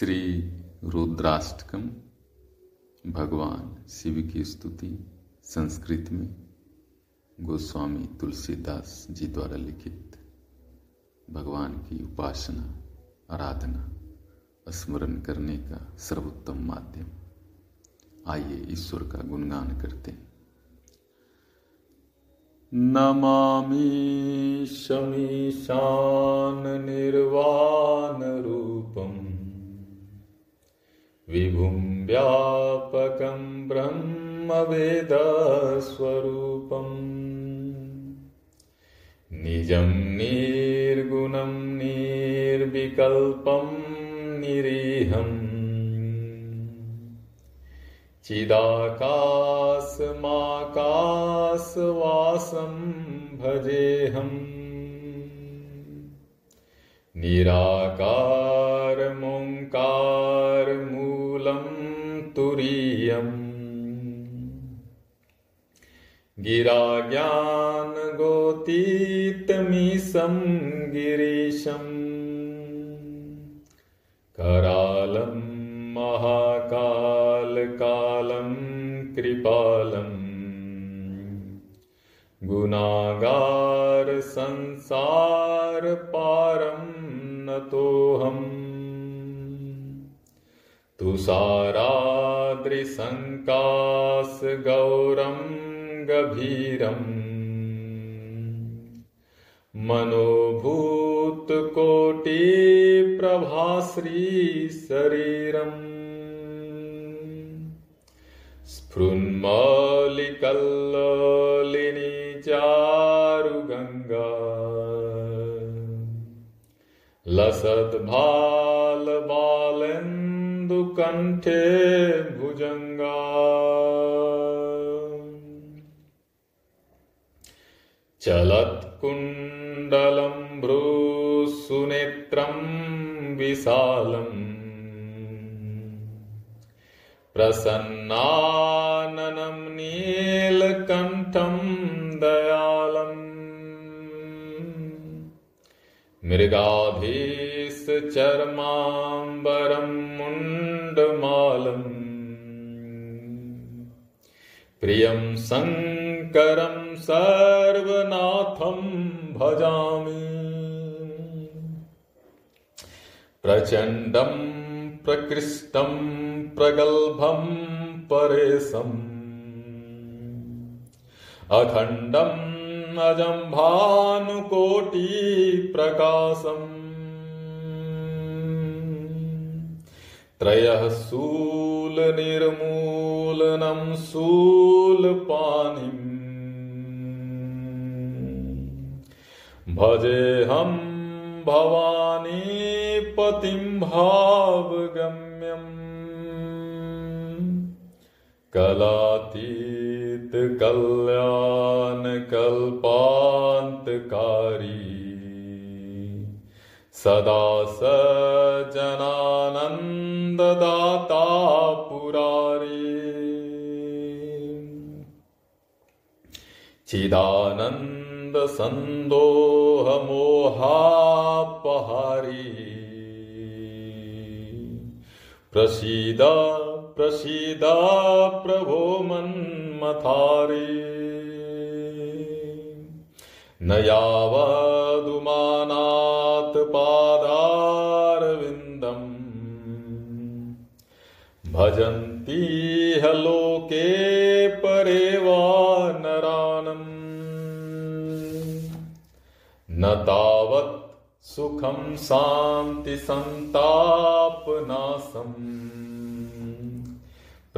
श्री रुद्राष्टकम भगवान शिव की स्तुति संस्कृत में गोस्वामी तुलसीदास जी द्वारा लिखित भगवान की उपासना, आराधना, स्मरण करने का सर्वोत्तम माध्यम। आइए ईश्वर का गुणगान करते हैं। नमामि शमीशान निर्वाणरूपम् विभुं व्यापकं ब्रह्मवेदस्वरूपम्। निजं निर्गुणं निर्विकल्पं निरीहम्। चिदाकाशमाकाशवासं भजेऽहम् निराकारमोङ्कारमूलं तुरीयम् गिराज्ञानगोतीतमीशं गिरीशम्। करालम् महाकालकालं कृपालम् गुणागारसंसारपारं नतोऽहम् तुषाराद्रिसङ्कासगौरं गभीरम्। मनोभूतकोटिप्रभाश्रीशरीरम् स्फुन्मौलिकल्लोलिनी चारुगङ्गा लसद्भालबालेन्दुकण्ठे भुजङ्गा। चलत्कुण्डलं भ्रूसुनेत्रं विशालम्। प्रसन्नाननं नीलकण्ठं दयालम् मृगाधीशचर्माम्बरं मुण्डमालम्। प्रियं शङ्करं सर्वनाथं भजामि। प्रचण्डं प्रकृष्टं प्रगल्भं परेशम्। अखण्डम् अजं भानुकोटिप्रकाशम् त्रयः शूलनिर्मूलनं शूलपाणिम् भजेऽहं भवानीपतिं भावगम्यम्। कलातीतकल्याणकल्पान्तकारी सदा स जनानन्ददाता पुरारी चिदानन्दसन्दोहमोहापहारी प्रसीद प्रसीद प्रभो मन्मथारी। न यावदुमानात् पादारविन्दम्। भजन्ति ह लोके परे वा नरानम्। न तावत् सुखं शान्तिसन्तापनाशम्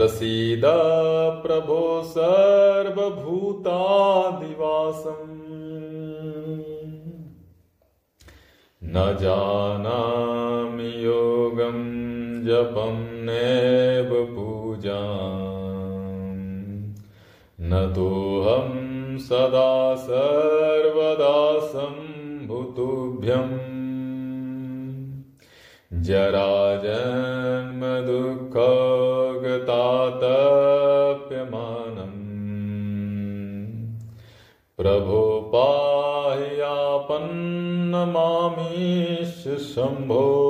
प्रसीद प्रभो सर्वभूतादिवासम्। न जानामि योगं जपं नैव पूजाम्। न तोऽहं सदा सर्वदा सम्भुतुभ्यम्। जराजन्मदुःखगतातप्यमानम् प्रभो पाह्यापन् नमामीश शम्भो।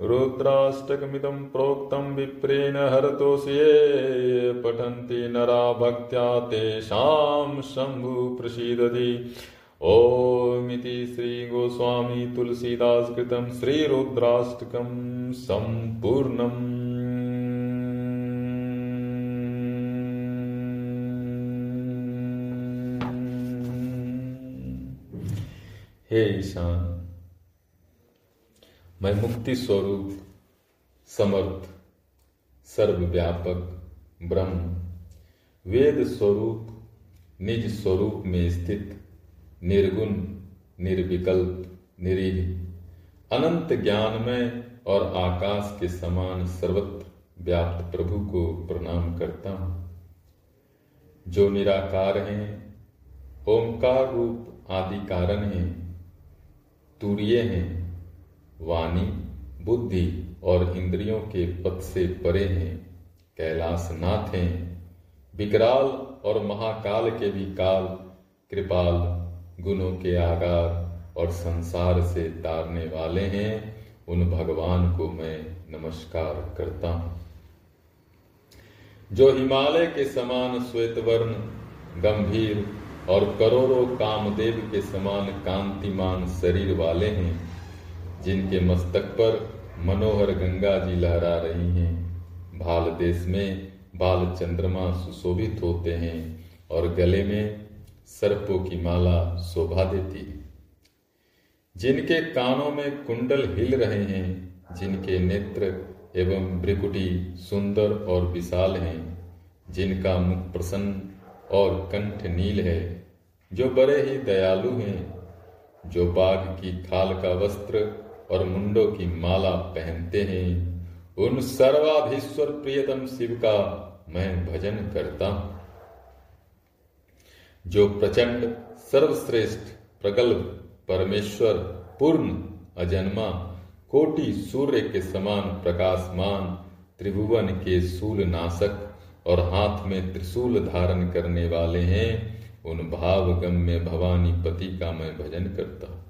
रुद्राष्टकमिदं प्रोक्तं विप्रेण हरतोषये पठन्ति नरा भक्त्या तेषां शम्भु प्रसीदति। ओमिति श्रीगोस्वामी तुलसीदासकृतं श्रीरुद्राष्टकं सम्पूर्णम् हे ईशान, मैं मुक्ति स्वरूप, समर्थ, सर्वव्यापक, ब्रह्म, वेद स्वरूप, निज स्वरूप में स्थित, निर्गुण, निर्विकल्प, निरीह, अनंत ज्ञान में और आकाश के समान सर्वत्र व्याप्त प्रभु को प्रणाम करता हूँ। जो निराकार हैं, ओंकार रूप आदि कारण हैं, तूर्य हैं, वाणी, बुद्धि और इंद्रियों के पद से परे हैं कैलाश नाथ हैं, विकराल और महाकाल के भी काल, कृपाल, गुणों के आगार और संसार से तारने वाले हैं उन भगवान को मैं नमस्कार करता हूँ। जो हिमालय के समान श्वेत वर्ण गंभीर और करोड़ों कामदेव के समान कांतिमान शरीर वाले हैं, जिनके मस्तक पर मनोहर गंगा जी लहरा रही हैं भाल देश में बाल चंद्रमा सुशोभित होते हैं और गले में सर्पों की माला शोभा देती है। जिनके कानों में कुंडल हिल रहे हैं, जिनके नेत्र एवं ब्रिकुटी सुंदर और विशाल हैं, जिनका मुख प्रसन्न और कंठ नील है, जो बड़े ही दयालु हैं, जो बाघ की खाल का वस्त्र और मुंडों की माला पहनते हैं, उन सर्वाधीश्वर प्रियतम शिव का मैं भजन करता हूँ। जो प्रचंड, सर्वश्रेष्ठ, प्रगल्भ परमेश्वर, पूर्ण, अजन्मा, कोटि सूर्य के समान प्रकाशमान, त्रिभुवन के सूल नाशक और हाथ में त्रिशूल धारण करने वाले हैं, उन भावगम में भवानी पति का मैं भजन करता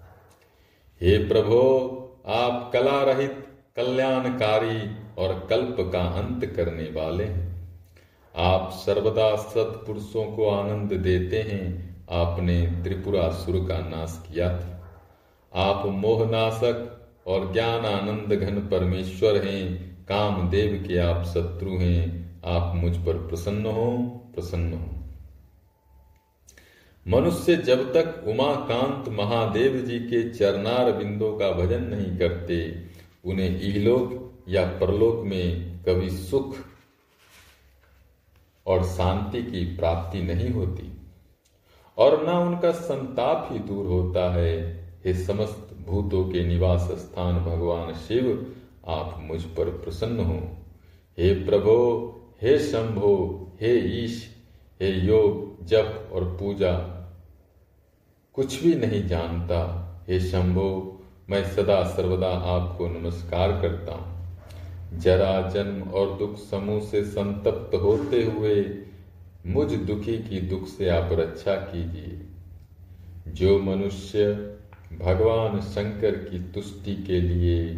हे प्रभो, आप कला रहित, कल्याणकारी और कल्प का अंत करने वाले हैं। आप सर्वदा सत्पुरुषों को आनंद देते हैं आपने त्रिपुरा सुर का नाश किया था। आप मोहनाशक और ज्ञान आनंद घन परमेश्वर हैं, कामदेव के आप शत्रु हैं। आप मुझ पर प्रसन्न हो प्रसन्न हो। मनुष्य जब तक उमाकांत महादेव जी के चरनार बिंदों का भजन नहीं करते, उन्हें इहलोक या परलोक में कभी सुख और शांति की प्राप्ति नहीं होती। और न उनका संताप ही दूर होता है। हे समस्त भूतों के निवास स्थान, भगवान शिव, आप मुझ पर प्रसन्न हो। हे प्रभो, हे शंभो, हे ईश, हे योग, जप और पूजा, कुछ भी नहीं जानता। हे शंभो, मैं सदा सर्वदा आपको नमस्कार करता हूँ। जरा जन्म और दुख समूह से संतप्त होते हुए मुझ दुखी की दुख से आप रक्षा कीजिए। जो मनुष्य भगवान शंकर की तुष्टि के लिए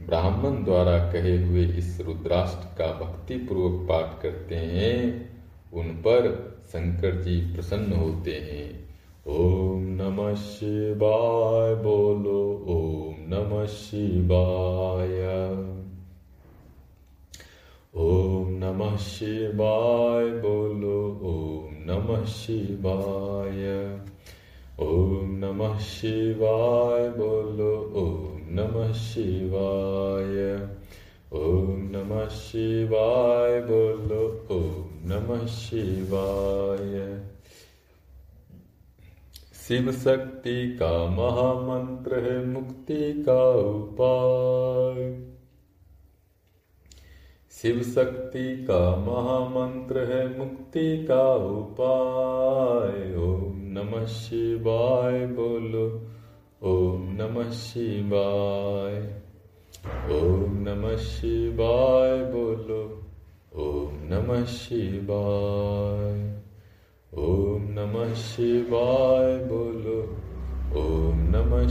ब्राह्मण द्वारा कहे हुए इस रुद्राष्ट्र का भक्ति पूर्वक पाठ करते हैं, उन पर शंकर जी प्रसन्न होते हैं। ओम नमः शिवाय, बोलो, ओम नमः शिवाय ओम नमः शिवाय, बोलो ओम नमः शिवाय। ओम नमः शिवाय, बोलो ओम नमः शिवाय। ओम नमः शिवाय, बोलो ओम नमः शिवाय। शिव शक्ति का महामंत्र है, मुक्ति का उपाय। शिव शक्ति का महामंत्र है, मुक्ति का उपाय। ओम नमः शिवाय बोलो, ओम नमः शिवाय। ओम नमः शिवाय बोलो, ओम नमः शिवाय। ओम नमः शिवाय बोलो